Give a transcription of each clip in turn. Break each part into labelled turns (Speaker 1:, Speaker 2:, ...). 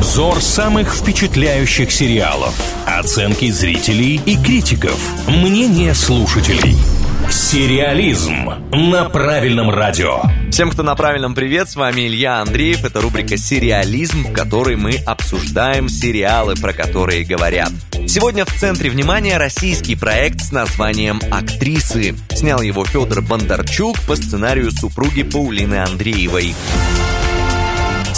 Speaker 1: Обзор самых впечатляющих сериалов. Оценки зрителей и критиков. Мнение слушателей. Сериализм на правильном радио.
Speaker 2: Всем, кто на правильном привет, с вами Илья Андреев. Это рубрика «Сериализм», в которой мы обсуждаем сериалы, про которые говорят. Сегодня в центре внимания российский проект с названием «Актрисы». Снял его Федор Бондарчук по сценарию супруги Паулины Андреевой.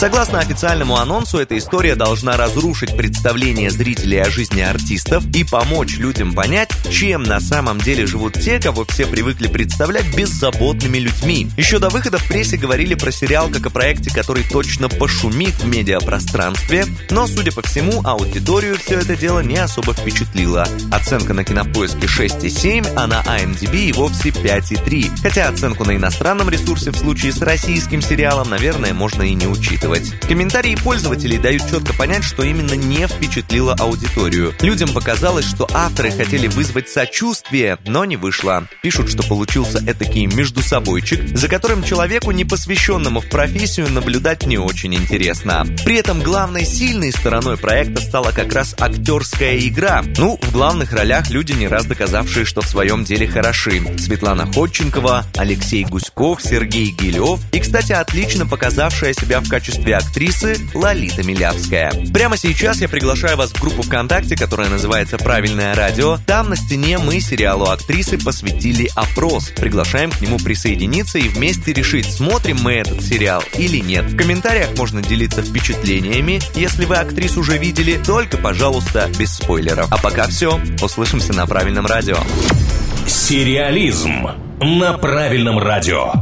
Speaker 2: Согласно официальному анонсу, эта история должна разрушить представление зрителей о жизни артистов и помочь людям понять, чем на самом деле живут те, кого все привыкли представлять беззаботными людьми. Еще до выхода в прессе говорили про сериал как о проекте, который точно пошумит в медиапространстве, но, судя по всему, аудиторию все это дело не особо впечатлило. Оценка на кинопоиске 6,7, а на IMDb и вовсе 5,3. Хотя оценку на иностранном ресурсе в случае с российским сериалом, наверное, можно и не учитывать учитывать. Комментарии пользователей дают четко понять, что именно не впечатлило аудиторию. Людям показалось, что авторы хотели вызвать сочувствие, но не вышло. Пишут, что получился этакий междусобойчик, за которым человеку, не посвященному в профессию, наблюдать не очень интересно. При этом главной сильной стороной проекта стала как раз актерская игра. Ну, в главных ролях люди, не раз доказавшие, что в своем деле хороши. Светлана Ходченкова, Алексей Гуськов, Сергей Гилев и, кстати, отлично показавшая себя в качестве качестве актрисы Лолита Милявская. Прямо сейчас я приглашаю вас в группу ВКонтакте, которая называется «Правильное радио». Там на стене мы сериалу актрисы посвятили опрос. Приглашаем к нему присоединиться и вместе решить, смотрим мы этот сериал или нет. В комментариях можно делиться впечатлениями. Если вы актрис уже видели, только, пожалуйста, без спойлеров. А пока все. Услышимся на правильном радио.
Speaker 1: Сериализм на правильном радио.